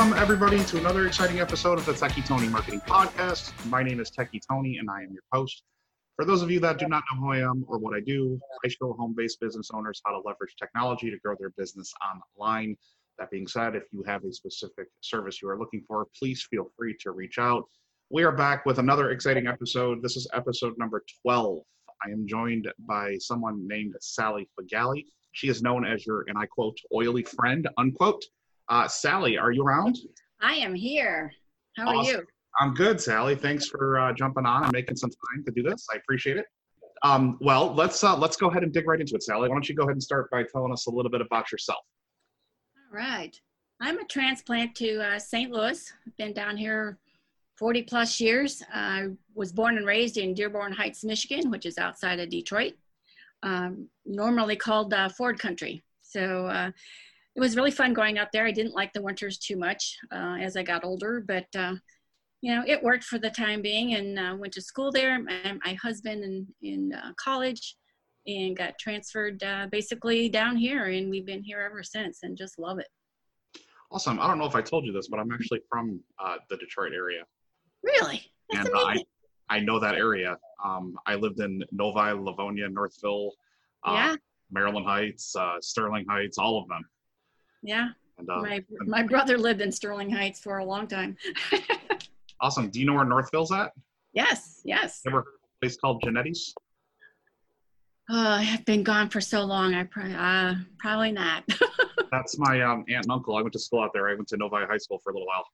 Welcome, everybody, to another exciting episode of the Techie Tony Marketing Podcast. My name is Techie Tony, and I am your host. For those of you that do not know who I am or what I do, I show home based business owners how to leverage technology to grow their business online. That being said, if you have a specific service you are looking for, please feel free to reach out. We are back with another exciting episode. This is episode number 12. I am joined by someone named Sally Fagala. She is known as your, and I quote, oily friend, unquote. Uh, Sally, are you around? I am here. How are you? I'm good, Sally. Thanks for uh, jumping on and making some time to do this. I appreciate it. Um, well, let's uh, let's go ahead and dig right into it, Sally. Why don't you go ahead and start by telling us a little bit about yourself? All right. I'm a transplant to uh, St. Louis. I've been down here 40 plus years. I was born and raised in Dearborn Heights, Michigan, which is outside of Detroit, um, normally called uh, Ford Country. So uh, it was really fun going out there. I didn't like the winters too much uh, as I got older, but uh, you know, it worked for the time being and uh, went to school there. My, my husband in, in uh, college and got transferred uh, basically down here. And we've been here ever since and just love it. Awesome. I don't know if I told you this, but I'm actually from uh, the Detroit area, Really? That's and I. I know that area. Um, I lived in Novi, Livonia, Northville, uh, yeah. Maryland Heights, uh, Sterling Heights, all of them. Yeah. And uh, my, my brother lived in Sterling Heights for a long time. awesome. Do you know where Northville's at? yes. Yes. Ever a place called Genetti's? Oh, I've been gone for so long. I probably, uh, probably not. That's my um, aunt and uncle. I went to school out there. I went to Novi High School for a little while.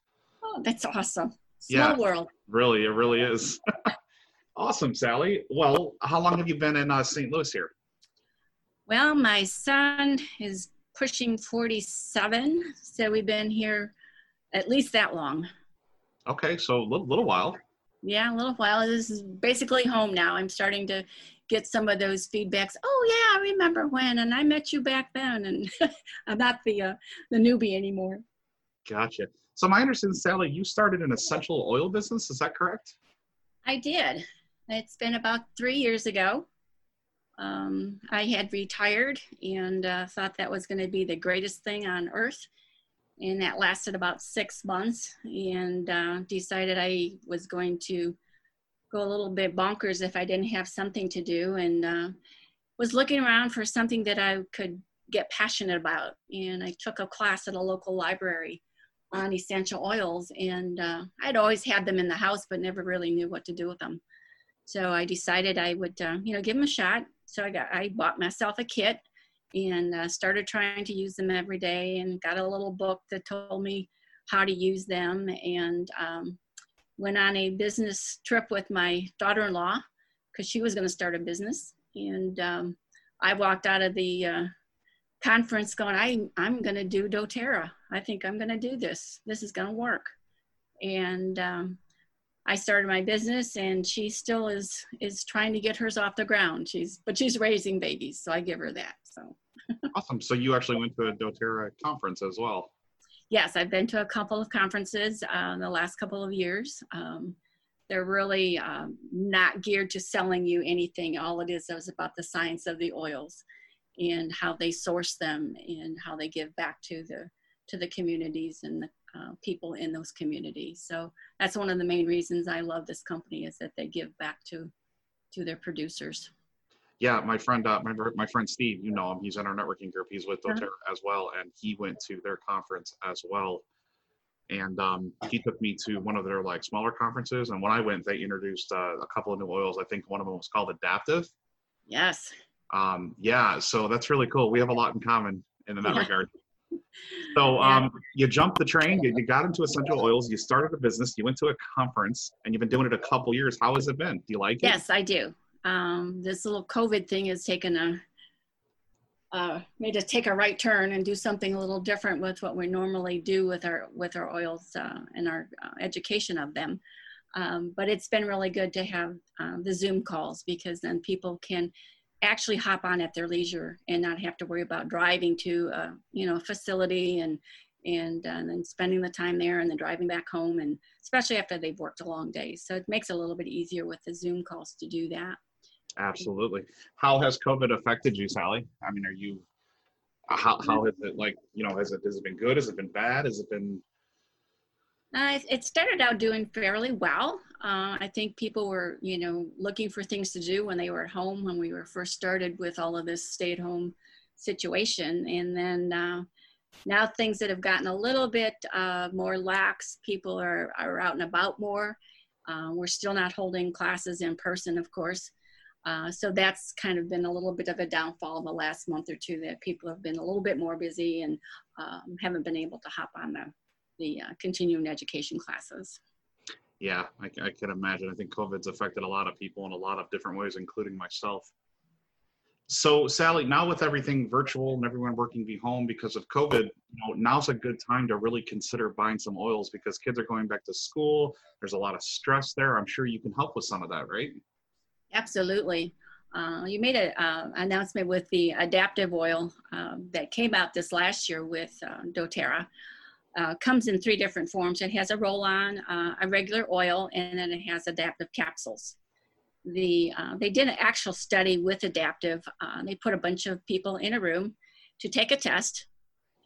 oh, that's awesome. Yeah. World. Really, it really is. awesome, Sally. Well, how long have you been in uh, St. Louis here? Well, my son is pushing 47. So we've been here at least that long. Okay, so a little, little while. Yeah, a little while. This is basically home now. I'm starting to get some of those feedbacks. Oh yeah, I remember when, and I met you back then, and I'm not the uh, the newbie anymore. Gotcha. So my understanding, Sally, you started an essential oil business. Is that correct? I did. It's been about three years ago. Um, I had retired and uh, thought that was going to be the greatest thing on earth. And that lasted about six months and uh, decided I was going to go a little bit bonkers if I didn't have something to do and uh, was looking around for something that I could get passionate about. And I took a class at a local library on essential oils and uh, I'd always had them in the house but never really knew what to do with them. So I decided I would, uh, you know, give them a shot. So I got, I bought myself a kit and uh, started trying to use them every day and got a little book that told me how to use them and um, went on a business trip with my daughter-in-law because she was going to start a business and um, I walked out of the uh, conference going, I, I'm going to do doTERRA. I think I'm going to do this. This is going to work. And um, I started my business and she still is, is trying to get hers off the ground. She's, but she's raising babies. So I give her that. So Awesome. So you actually went to a doTERRA conference as well. yes, I've been to a couple of conferences uh, in the last couple of years. Um, they're really um, not geared to selling you anything. All it is is about the science of the oils and how they source them and how they give back to the to the communities and the uh, people in those communities. So that's one of the main reasons I love this company is that they give back to to their producers. Yeah, my friend, uh, my, my friend Steve, you know him. He's in our networking group. He's with Uh-huh. doTERRA as well, and he went to their conference as well. And um, he took me to one of their like smaller conferences. And when I went, they introduced uh, a couple of new oils. I think one of them was called Adaptiv. Yes. Um, yeah, so that's really cool. We have a lot in common in that Yeah. regard. So Yeah. um, you jumped the train, you, you got into essential oils, you started a business, you went to a conference, and you've been doing it a couple years. How has it been? Do you like it? Yes, I do. Um, this little COVID thing has taken a uh, made us take a right turn and do something a little different with what we normally do with our with our oils uh, and our uh, education of them. Um, but it's been really good to have um, the Zoom calls because then people can actually hop on at their leisure and not have to worry about driving to uh, you know a facility and and, uh, and then spending the time there and then driving back home and especially after they've worked a long day. So it makes it a little bit easier with the Zoom calls to do that. Absolutely. How has COVID affected you, Sally? I mean, are you, how, how has it like, you know, has it, has it been good? Has it been bad? Has it been, Uh, it started out doing fairly well. Uh, I think people were, you know, looking for things to do when they were at home when we were first started with all of this stay-at-home situation, and then uh, now things that have gotten a little bit uh, more lax. People are are out and about more. Uh, we're still not holding classes in person, of course. Uh, so that's kind of been a little bit of a downfall the last month or two that people have been a little bit more busy and um, haven't been able to hop on the, the uh, continuing education classes. Yeah, I, I, can imagine. I think COVID's affected a lot of people in a lot of different ways, including myself. So, Sally, now with everything virtual and everyone working from home because of COVID, you know, now's a good time to really consider buying some oils because kids are going back to school. There's a lot of stress there. I'm sure you can help with some of that, right? Absolutely. Uh, you made an uh, announcement with the Adaptiv oil um, that came out this last year with uh, doTERRA. Uh, comes in three different forms. It has a roll-on, uh, a regular oil, and then it has Adaptiv capsules. The, uh, they did an actual study with Adaptiv. they put a bunch of people in a room to take a test,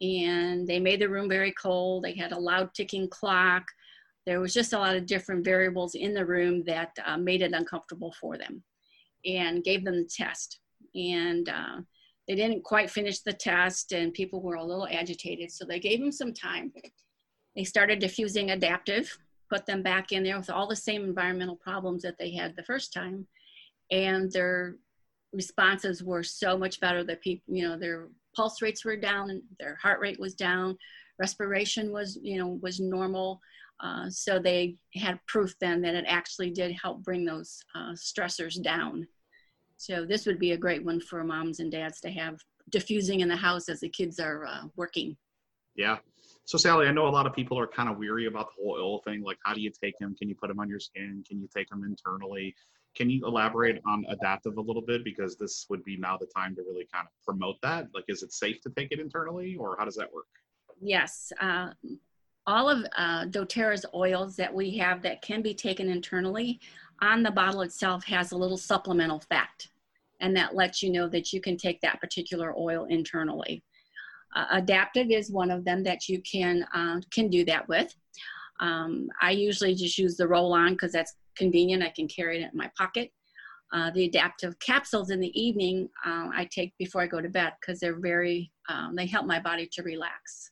and they made the room very cold. They had a loud ticking clock there was just a lot of different variables in the room that uh, made it uncomfortable for them and gave them the test. And uh, they didn't quite finish the test and people were a little agitated. So they gave them some time. They started diffusing Adaptiv, put them back in there with all the same environmental problems that they had the first time. And their responses were so much better that people, you know, their pulse rates were down, their heart rate was down, respiration was, you know, was normal. Uh, so they had proof then that it actually did help bring those uh, stressors down. So this would be a great one for moms and dads to have diffusing in the house as the kids are uh, working. Yeah. So Sally, I know a lot of people are kind of weary about the whole oil thing. Like, how do you take them? Can you put them on your skin? Can you take them internally? Can you elaborate on Adaptiv a little bit? Because this would be now the time to really kind of promote that. Like, is it safe to take it internally or how does that work? Yes. Uh, all of uh, doTERRA's oils that we have that can be taken internally on the bottle itself has a little supplemental fact and that lets you know that you can take that particular oil internally. Uh, Adaptiv is one of them that you can uh, can do that with. Um, I usually just use the roll-on because that's convenient. I can carry it in my pocket. Uh, the Adaptiv capsules in the evening uh, I take before I go to bed because they're very um, they help my body to relax.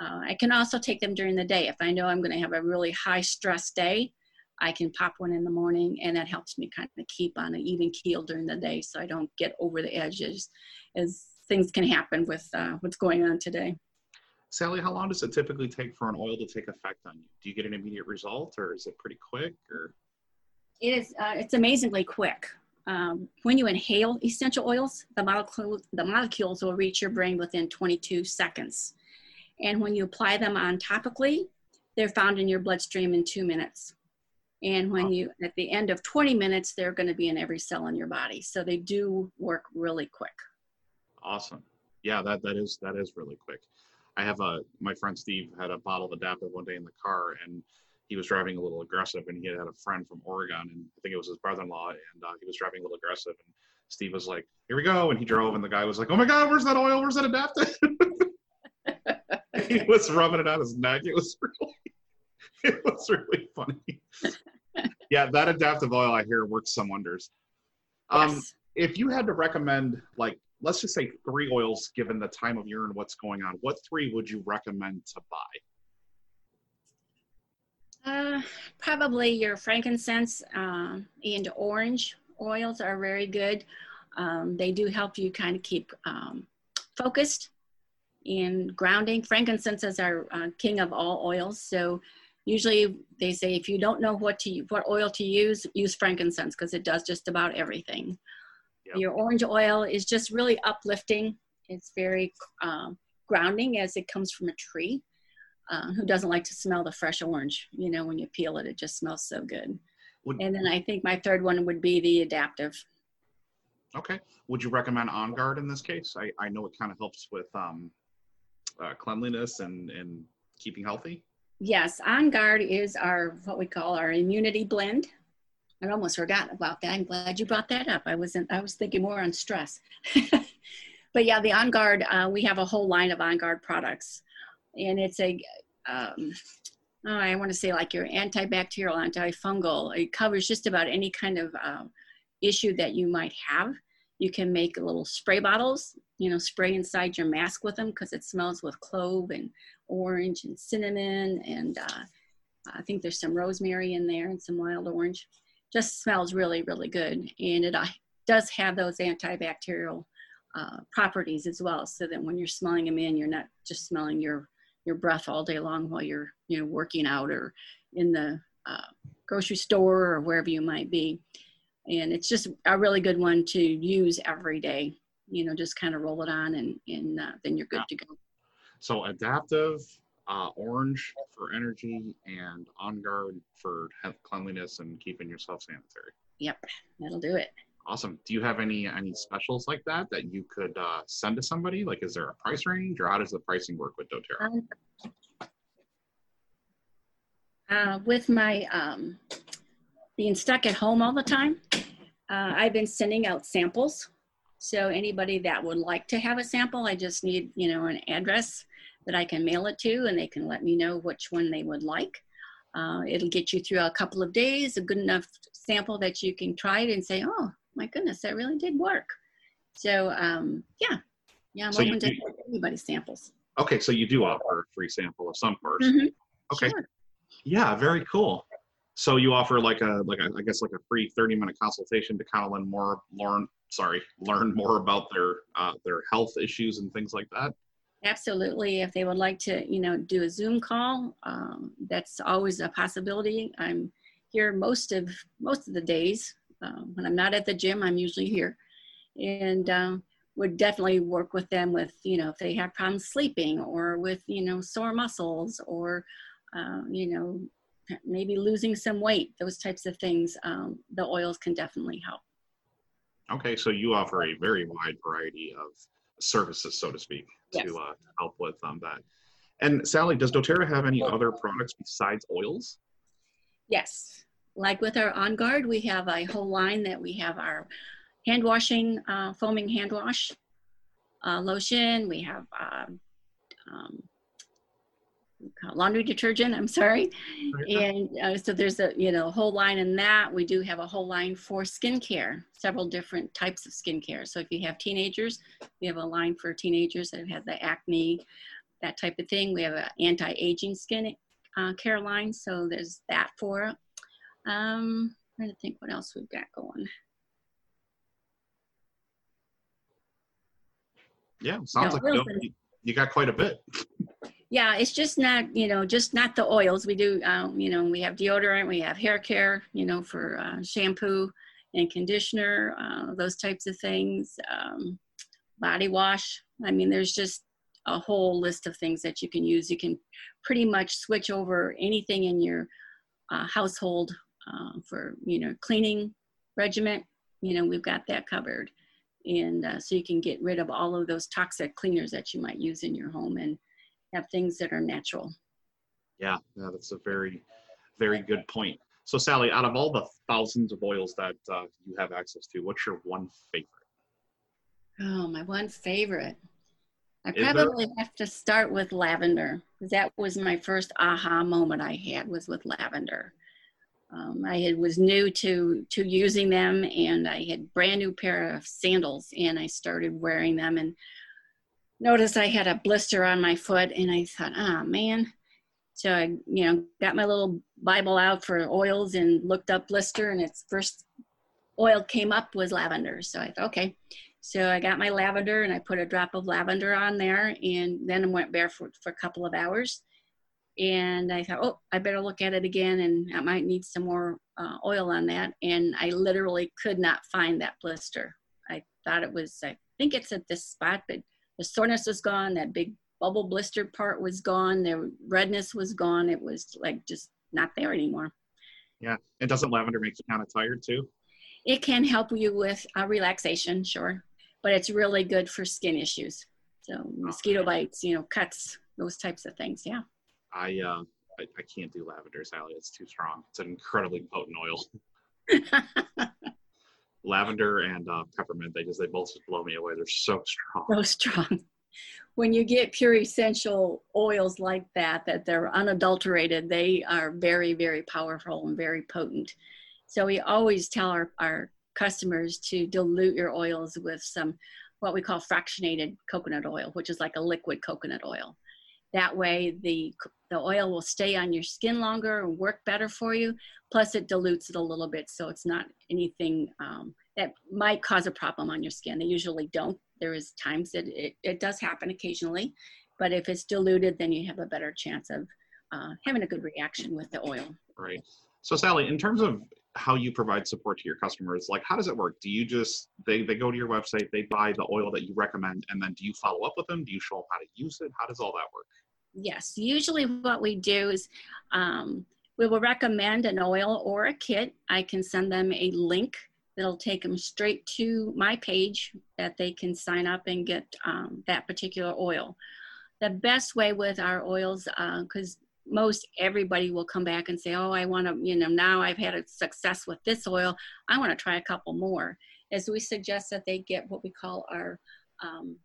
Uh, I can also take them during the day. If I know I'm going to have a really high stress day, I can pop one in the morning and that helps me kind of keep on an even keel during the day so I don't get over the edges as things can happen with uh, what's going on today. Sally, how long does it typically take for an oil to take effect on you? Do you get an immediate result or is it pretty quick or? It is, uh, it's amazingly quick. Um, when you inhale essential oils, the, molecule, the molecules will reach your brain within 22 seconds. And when you apply them on topically, they're found in your bloodstream in two minutes. And when you, at the end of 20 minutes, they're going to be in every cell in your body. So they do work really quick. Awesome. Yeah, that, that is, that is really quick. I have a, my friend Steve had a bottle of Adaptiv one day in the car and he was driving a little aggressive and he had, had a friend from Oregon and I think it was his brother-in-law and uh, he was driving a little aggressive and Steve was like, here we go. And he drove and the guy was like, oh my God, where's that oil? Where's that Adaptiv? he was rubbing it on his neck. It was really, it was really funny. Yeah, that Adaptiv oil I hear works some wonders. Um, yes. If you had to recommend, like, let's just say three oils, given the time of year and what's going on, what three would you recommend to buy? Uh, probably your frankincense uh, and orange oils are very good. Um, they do help you kind of keep um, focused and grounding. Frankincense is our uh, king of all oils. So usually they say if you don't know what to what oil to use, use frankincense because it does just about everything. Yep. Your orange oil is just really uplifting. It's very um, grounding as it comes from a tree. Uh, who doesn't like to smell the fresh orange? You know, when you peel it, it just smells so good. Would, and then I think my third one would be the Adaptiv. Okay. Would you recommend On Guard in this case? I, I know it kind of helps with um, uh, cleanliness and, and keeping healthy? Yes, On Guard is our what we call our immunity blend. I almost forgot about that. I'm glad you brought that up. I wasn't. I was thinking more on stress. but yeah, the On Guard. Uh, we have a whole line of On Guard products, and it's a um, oh, I want to say like your antibacterial, antifungal. It covers just about any kind of uh, issue that you might have. You can make little spray bottles, you know, spray inside your mask with them because it smells with clove and orange and cinnamon. And uh, I think there's some rosemary in there and some wild orange. Just smells really, really good. And it uh, does have those antibacterial uh, properties as well. So that when you're smelling them in, you're not just smelling your, your breath all day long while you're, you know, working out or in the uh, grocery store or wherever you might be and it's just a really good one to use every day you know just kind of roll it on and and uh, then you're good yeah. to go. So Adaptiv uh, orange for energy and on guard for cleanliness and keeping yourself sanitary. Yep that'll do it. Awesome. Do you have any any specials like that that you could uh, send to somebody? Like is there a price range or how does the pricing work with doterra? Um, uh, with my um, being stuck at home all the time, uh, I've been sending out samples. So anybody that would like to have a sample, I just need, you know, an address that I can mail it to and they can let me know which one they would like. Uh, it'll get you through a couple of days, a good enough sample that you can try it and say, oh my goodness, that really did work. So um, yeah, yeah, I'm so open you, to anybody's samples. Okay, so you do offer a free sample of some parts. Mm-hmm. Okay. Sure. Yeah, very cool. So you offer like a like a, I guess like a free 30 minute consultation to kind of learn more learn sorry learn more about their uh, their health issues and things like that. Absolutely. If they would like to, you know, do a Zoom call, um, that's always a possibility. I'm here most of most of the days. Uh, when I'm not at the gym, I'm usually here, and um, would definitely work with them with, you know, if they have problems sleeping or with, you know, sore muscles or, uh, you know, maybe losing some weight, those types of things, um, the oils can definitely help. Okay, so you offer a very wide variety of services, so to speak, yes. to uh, help with um, that. And Sally, does doTERRA have any other products besides oils? Yes. Like with our On Guard, we have a whole line that we have our hand washing, uh, foaming hand wash uh, lotion. We have um, um laundry detergent, I'm sorry. And uh, so there's a, you know, whole line in that. We do have a whole line for skincare, several different types of skincare. So if you have teenagers, we have a line for teenagers that have had the acne, that type of thing. We have an anti-aging skin uh, care line. So there's that for. Um, I'm trying to think what else we've got going. Yeah, sounds no, like you, you got quite a bit yeah, it's just not, you know, just not the oils. We do, um, you know, we have deodorant, we have hair care, you know, for uh, shampoo and conditioner, uh, those types of things, um, body wash. I mean, there's just a whole list of things that you can use. You can pretty much switch over anything in your uh, household uh, for, you know, cleaning regiment. You know, we've got that covered. And uh, so you can get rid of all of those toxic cleaners that you might use in your home and have things that are natural. Yeah, yeah, that's a very, very good point. So, Sally, out of all the thousands of oils that uh, you have access to, what's your one favorite? Oh, my one favorite. I Is probably there? have to start with lavender that was my first aha moment I had was with lavender. Um, I had, was new to to using them, and I had brand new pair of sandals, and I started wearing them, and noticed I had a blister on my foot and I thought, oh man. So I, you know, got my little Bible out for oils and looked up blister and its first oil came up was lavender. So I thought, okay. So I got my lavender and I put a drop of lavender on there and then I went barefoot for a couple of hours. And I thought, oh, I better look at it again and I might need some more uh, oil on that. And I literally could not find that blister. I thought it was, I think it's at this spot, but the soreness was gone. That big bubble blister part was gone. The redness was gone. It was like just not there anymore. Yeah. And doesn't lavender make you kind of tired too? It can help you with uh, relaxation, sure. But it's really good for skin issues. So mosquito bites, you know, cuts, those types of things. Yeah. I, uh, I, I can't do lavender, Sally. It's too strong. It's an incredibly potent oil. lavender and uh, peppermint. They just they both just blow me away. They're so strong. So strong. when you get pure essential oils like that, that they're unadulterated, they are very, very powerful and very potent. So we always tell our, our customers to dilute your oils with some what we call fractionated coconut oil, which is like a liquid coconut oil. That way the, the oil will stay on your skin longer and work better for you. Plus it dilutes it a little bit so it's not anything um, that might cause a problem on your skin. They usually don't. There is times that it, it does happen occasionally, but if it's diluted, then you have a better chance of uh, having a good reaction with the oil. Right. So Sally, in terms of how you provide support to your customers, like how does it work? Do you just they they go to your website, they buy the oil that you recommend, and then do you follow up with them? Do you show them how to use it? How does all that work? Yes, usually what we do is um, we will recommend an oil or a kit. I can send them a link that'll take them straight to my page that they can sign up and get um, that particular oil. The best way with our oils, because uh, most everybody will come back and say, oh, I want to, you know, now I've had a success with this oil. I want to try a couple more. As we suggest that they get what we call our um,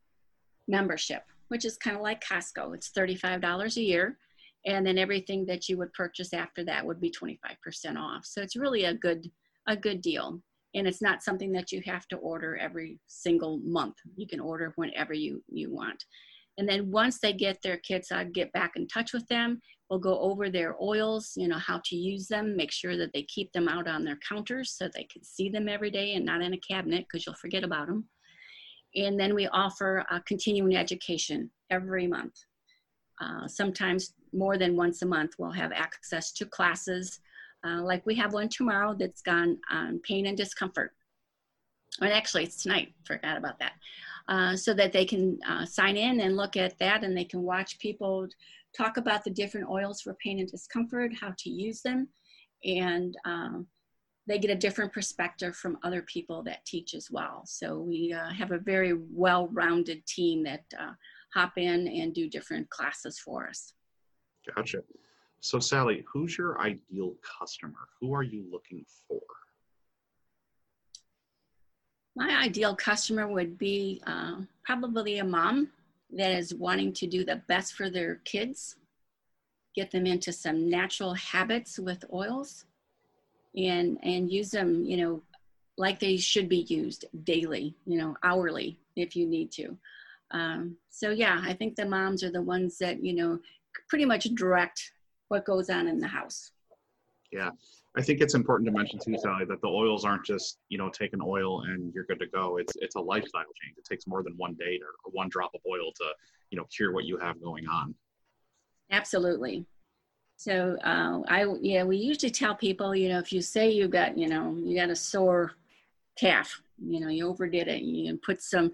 membership, which is kind of like Costco. It's $35 a year. And then everything that you would purchase after that would be 25% off. So it's really a good, a good deal and it's not something that you have to order every single month. You can order whenever you, you want. And then once they get their kits, I'd get back in touch with them. We'll go over their oils, you know, how to use them, make sure that they keep them out on their counters so they can see them every day and not in a cabinet because you'll forget about them. And then we offer a continuing education every month. Uh, sometimes more than once a month, we'll have access to classes uh, like we have one tomorrow that's gone on pain and discomfort. And actually, it's tonight, forgot about that. Uh, so that they can uh, sign in and look at that and they can watch people talk about the different oils for pain and discomfort, how to use them. And um, they get a different perspective from other people that teach as well. So we uh, have a very well-rounded team that uh, hop in and do different classes for us. Gotcha. So, Sally, who's your ideal customer? Who are you looking for? My ideal customer would be uh, probably a mom that is wanting to do the best for their kids, get them into some natural habits with oils, and and use them, you know, like they should be used daily, you know, hourly if you need to. Um, so yeah, I think the moms are the ones that you know pretty much direct what goes on in the house. Yeah. I think it's important to mention too, Sally, that the oils aren't just, you know, take an oil and you're good to go. It's it's a lifestyle change. It takes more than one day or, or one drop of oil to, you know, cure what you have going on. Absolutely. So uh, I yeah, we usually tell people, you know, if you say you got, you know, you got a sore calf, you know, you overdid it, you can put some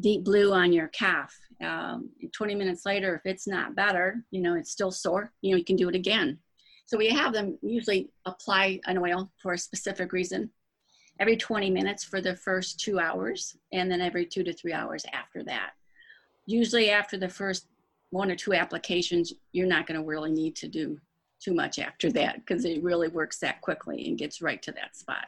deep blue on your calf. Um, 20 minutes later, if it's not better, you know, it's still sore, you know, you can do it again. So we have them usually apply an oil for a specific reason every 20 minutes for the first two hours and then every two to three hours after that. Usually after the first one or two applications, you're not going to really need to do too much after that because it really works that quickly and gets right to that spot.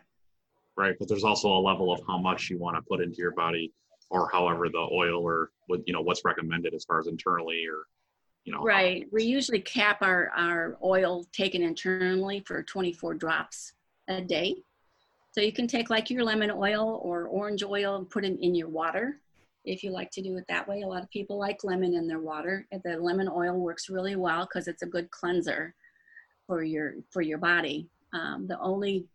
Right, but there's also a level of how much you want to put into your body or however the oil or what you know what's recommended as far as internally or you know right. We usually cap our our oil taken internally for 24 drops a day. So you can take like your lemon oil or orange oil and put it in your water if you like to do it that way. A lot of people like lemon in their water. The lemon oil works really well because it's a good cleanser for your for your body. Um, the only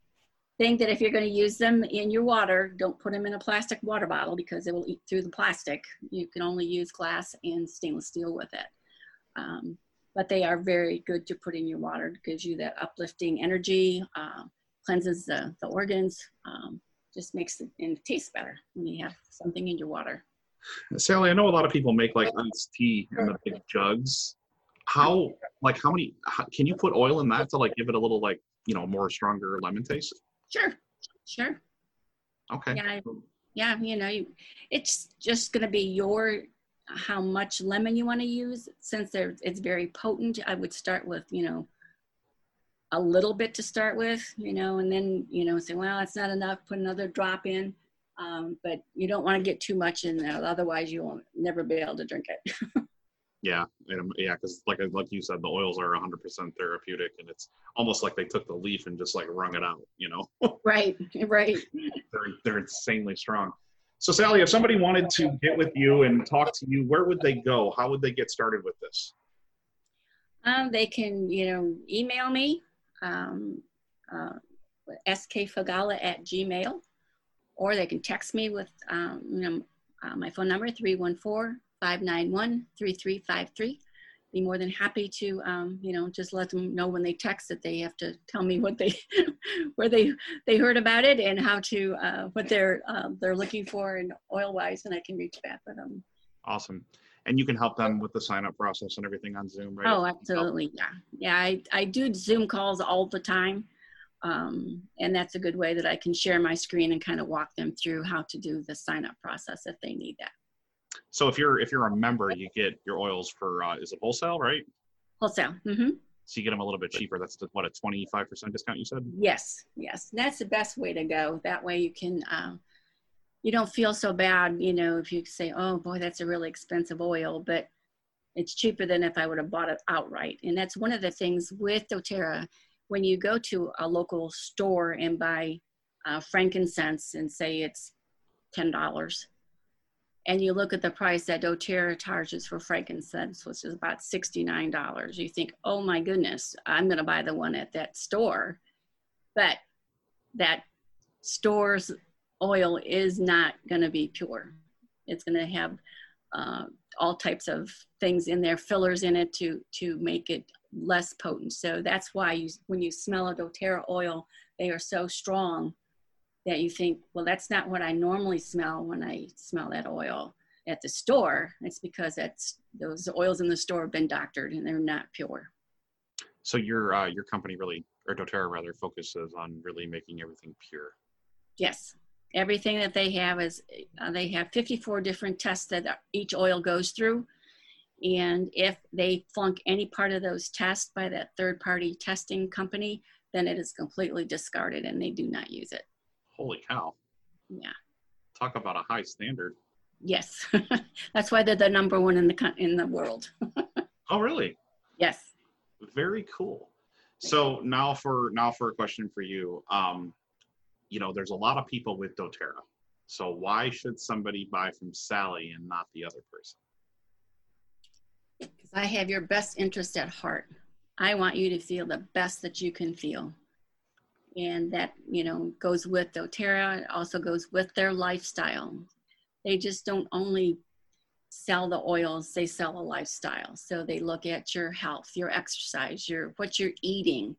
think that if you're going to use them in your water, don't put them in a plastic water bottle because it will eat through the plastic. You can only use glass and stainless steel with it. Um, but they are very good to put in your water. It gives you that uplifting energy, uh, cleanses the, the organs, um, just makes it and tastes better when you have something in your water. Sally, I know a lot of people make like iced tea in the big jugs. How, like, how many, how, can you put oil in that to like give it a little like, you know, more stronger lemon taste? Sure, sure. Okay. Yeah, yeah. You know, you, it's just going to be your how much lemon you want to use. Since there, it's very potent, I would start with you know a little bit to start with, you know, and then you know say, well, it's not enough. Put another drop in. Um, but you don't want to get too much in there, otherwise you will never be able to drink it. Yeah, and, yeah, because like like you said, the oils are 100% therapeutic, and it's almost like they took the leaf and just like wrung it out. You know, right, right. they're they're insanely strong. So Sally, if somebody wanted to get with you and talk to you, where would they go? How would they get started with this? Um, they can, you know, email me, um, uh, skfagala at gmail, or they can text me with, um, you know, uh, my phone number, 314 591 3353. Be more than happy to, um, you know, just let them know when they text that they have to tell me what they, where they they heard about it and how to, uh, what they're uh, they're looking for and oil wise, and I can reach back with them. Awesome. And you can help them with the sign up process and everything on Zoom, right? Oh, absolutely. Yeah. Yeah. I, I do Zoom calls all the time. Um, and that's a good way that I can share my screen and kind of walk them through how to do the sign up process if they need that. So if you're if you're a member, you get your oils for uh, is it wholesale, right? Wholesale. Mm-hmm. So you get them a little bit cheaper. That's the, what a twenty five percent discount you said. Yes, yes, that's the best way to go. That way you can uh, you don't feel so bad, you know, if you say, oh boy, that's a really expensive oil, but it's cheaper than if I would have bought it outright. And that's one of the things with doTERRA. When you go to a local store and buy uh, frankincense and say it's ten dollars and you look at the price that doTERRA charges for frankincense, which is about $69, you think, oh my goodness, I'm going to buy the one at that store. But that store's oil is not going to be pure. It's going to have uh, all types of things in there, fillers in it to, to make it less potent. So that's why you, when you smell a doTERRA oil, they are so strong that you think, well, that's not what I normally smell when I smell that oil at the store. It's because that's those oils in the store have been doctored and they're not pure. So your uh, your company really, or DoTerra rather, focuses on really making everything pure. Yes, everything that they have is uh, they have 54 different tests that each oil goes through, and if they flunk any part of those tests by that third party testing company, then it is completely discarded and they do not use it. Holy cow. Yeah. Talk about a high standard. Yes. That's why they're the number one in the in the world. oh, really? Yes. Very cool. So now for now for a question for you. Um, you know, there's a lot of people with DoTerra. So why should somebody buy from Sally and not the other person? Because I have your best interest at heart. I want you to feel the best that you can feel and that you know goes with doterra it also goes with their lifestyle. They just don't only sell the oils they sell a lifestyle. So they look at your health your exercise your what you're eating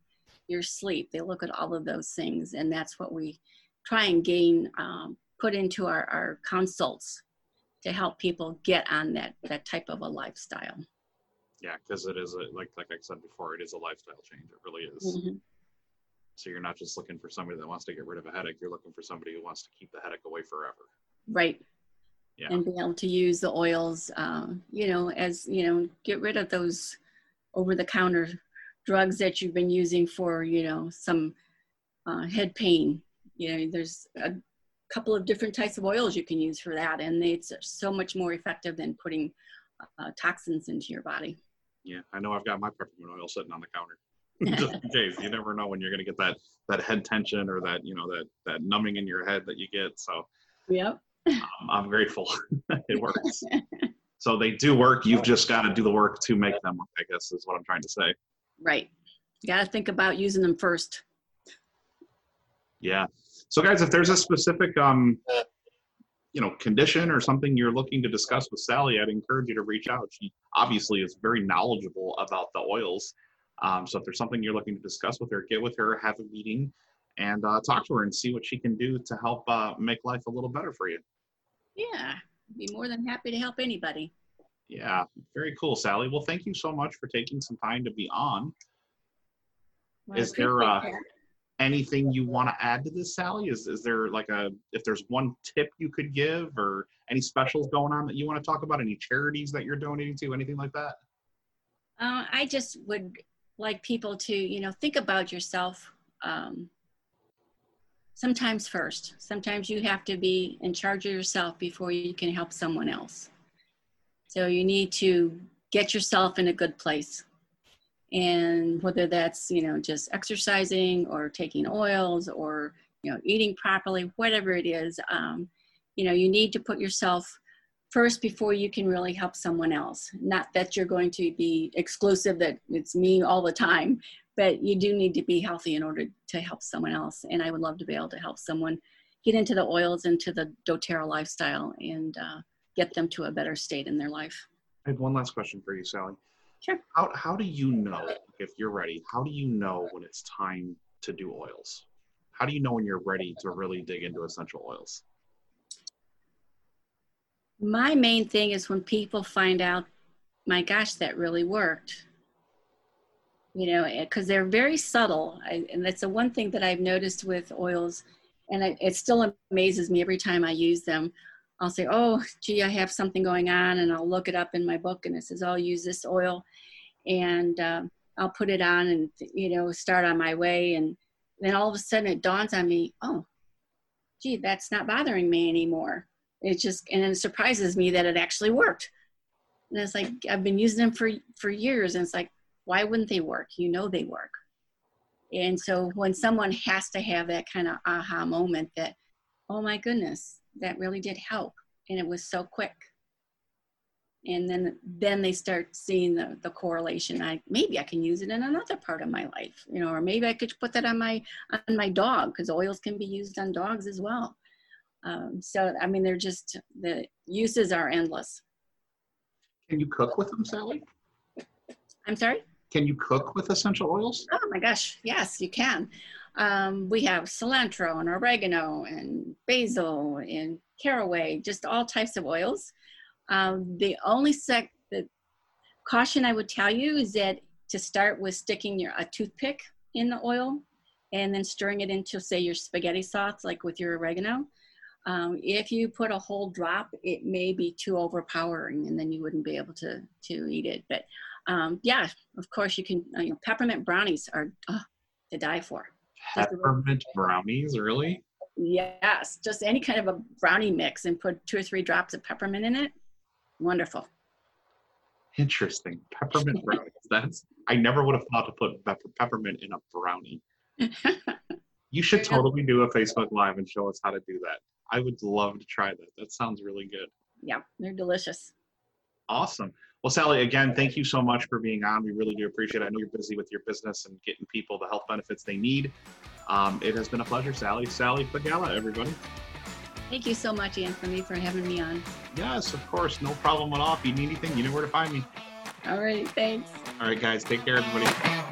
your sleep. They look at all of those things and that's what we try and gain um, put into our, our consults to help people get on that that type of a lifestyle. Yeah because it is a, like like i said before it is a lifestyle change it really is. Mm-hmm. So you're not just looking for somebody that wants to get rid of a headache. You're looking for somebody who wants to keep the headache away forever. Right. Yeah. And be able to use the oils, um, you know, as you know, get rid of those over-the-counter drugs that you've been using for, you know, some uh, head pain. You know, there's a couple of different types of oils you can use for that, and it's so much more effective than putting uh, toxins into your body. Yeah, I know I've got my peppermint oil sitting on the counter. just in case. You never know when you're going to get that that head tension or that you know that that numbing in your head that you get. So, yep, um, I'm grateful it works. so they do work. You've just got to do the work to make them work. I guess is what I'm trying to say. Right. You got to think about using them first. Yeah. So, guys, if there's a specific um, you know condition or something you're looking to discuss with Sally, I'd encourage you to reach out. She obviously is very knowledgeable about the oils. Um, so if there's something you're looking to discuss with her, get with her, have a meeting, and uh, talk to her and see what she can do to help uh, make life a little better for you. Yeah, be more than happy to help anybody. Yeah, very cool, Sally. Well, thank you so much for taking some time to be on. Well, is there uh, anything you want to add to this, Sally? Is is there like a if there's one tip you could give or any specials going on that you want to talk about? Any charities that you're donating to? Anything like that? Uh, I just would like people to, you know, think about yourself. Um, sometimes first. Sometimes you have to be in charge of yourself before you can help someone else. So you need to get yourself in a good place. And whether that's, you know, just exercising or taking oils or, you know, eating properly, whatever it is, um, you know, you need to put yourself first before you can really help someone else. Not that you're going to be exclusive, that it's me all the time, but you do need to be healthy in order to help someone else. And I would love to be able to help someone get into the oils, into the doTERRA lifestyle, and uh, get them to a better state in their life. I have one last question for you, Sally. Sure. How, how do you know, if you're ready, how do you know when it's time to do oils? How do you know when you're ready to really dig into essential oils? My main thing is when people find out, my gosh, that really worked. You know, because they're very subtle. I, and that's the one thing that I've noticed with oils, and it still amazes me every time I use them. I'll say, oh, gee, I have something going on, and I'll look it up in my book, and it says, I'll use this oil, and um, I'll put it on and, you know, start on my way. And then all of a sudden it dawns on me, oh, gee, that's not bothering me anymore it just and it surprises me that it actually worked. And it's like i've been using them for for years and it's like why wouldn't they work? You know they work. And so when someone has to have that kind of aha moment that oh my goodness that really did help and it was so quick. And then then they start seeing the, the correlation. I maybe i can use it in another part of my life you know or maybe i could put that on my on my dog because oils can be used on dogs as well um, so, I mean, they're just, the uses are endless. Can you cook with them, Sally? I'm sorry? Can you cook with essential oils? Oh my gosh, yes, you can. Um, we have cilantro and oregano and basil and caraway, just all types of oils. Um, the only sec, the caution I would tell you is that to start with sticking your a toothpick in the oil and then stirring it into say your spaghetti sauce like with your oregano um, if you put a whole drop, it may be too overpowering, and then you wouldn't be able to to eat it. But um, yeah, of course you can. Uh, you know, peppermint brownies are to die for. Peppermint brownies, really? Yes, just any kind of a brownie mix and put two or three drops of peppermint in it. Wonderful. Interesting. Peppermint brownies. That's I never would have thought to put peppermint in a brownie. you should totally do a Facebook Live and show us how to do that. I would love to try that. That sounds really good. Yeah, they're delicious. Awesome. Well, Sally, again, thank you so much for being on. We really do appreciate it. I know you're busy with your business and getting people the health benefits they need. Um, it has been a pleasure, Sally. Sally Fagala, everybody. Thank you so much, Ian, for me for having me on. Yes, of course. No problem at all. If you need anything, you know where to find me. All right. Thanks. All right, guys. Take care, everybody.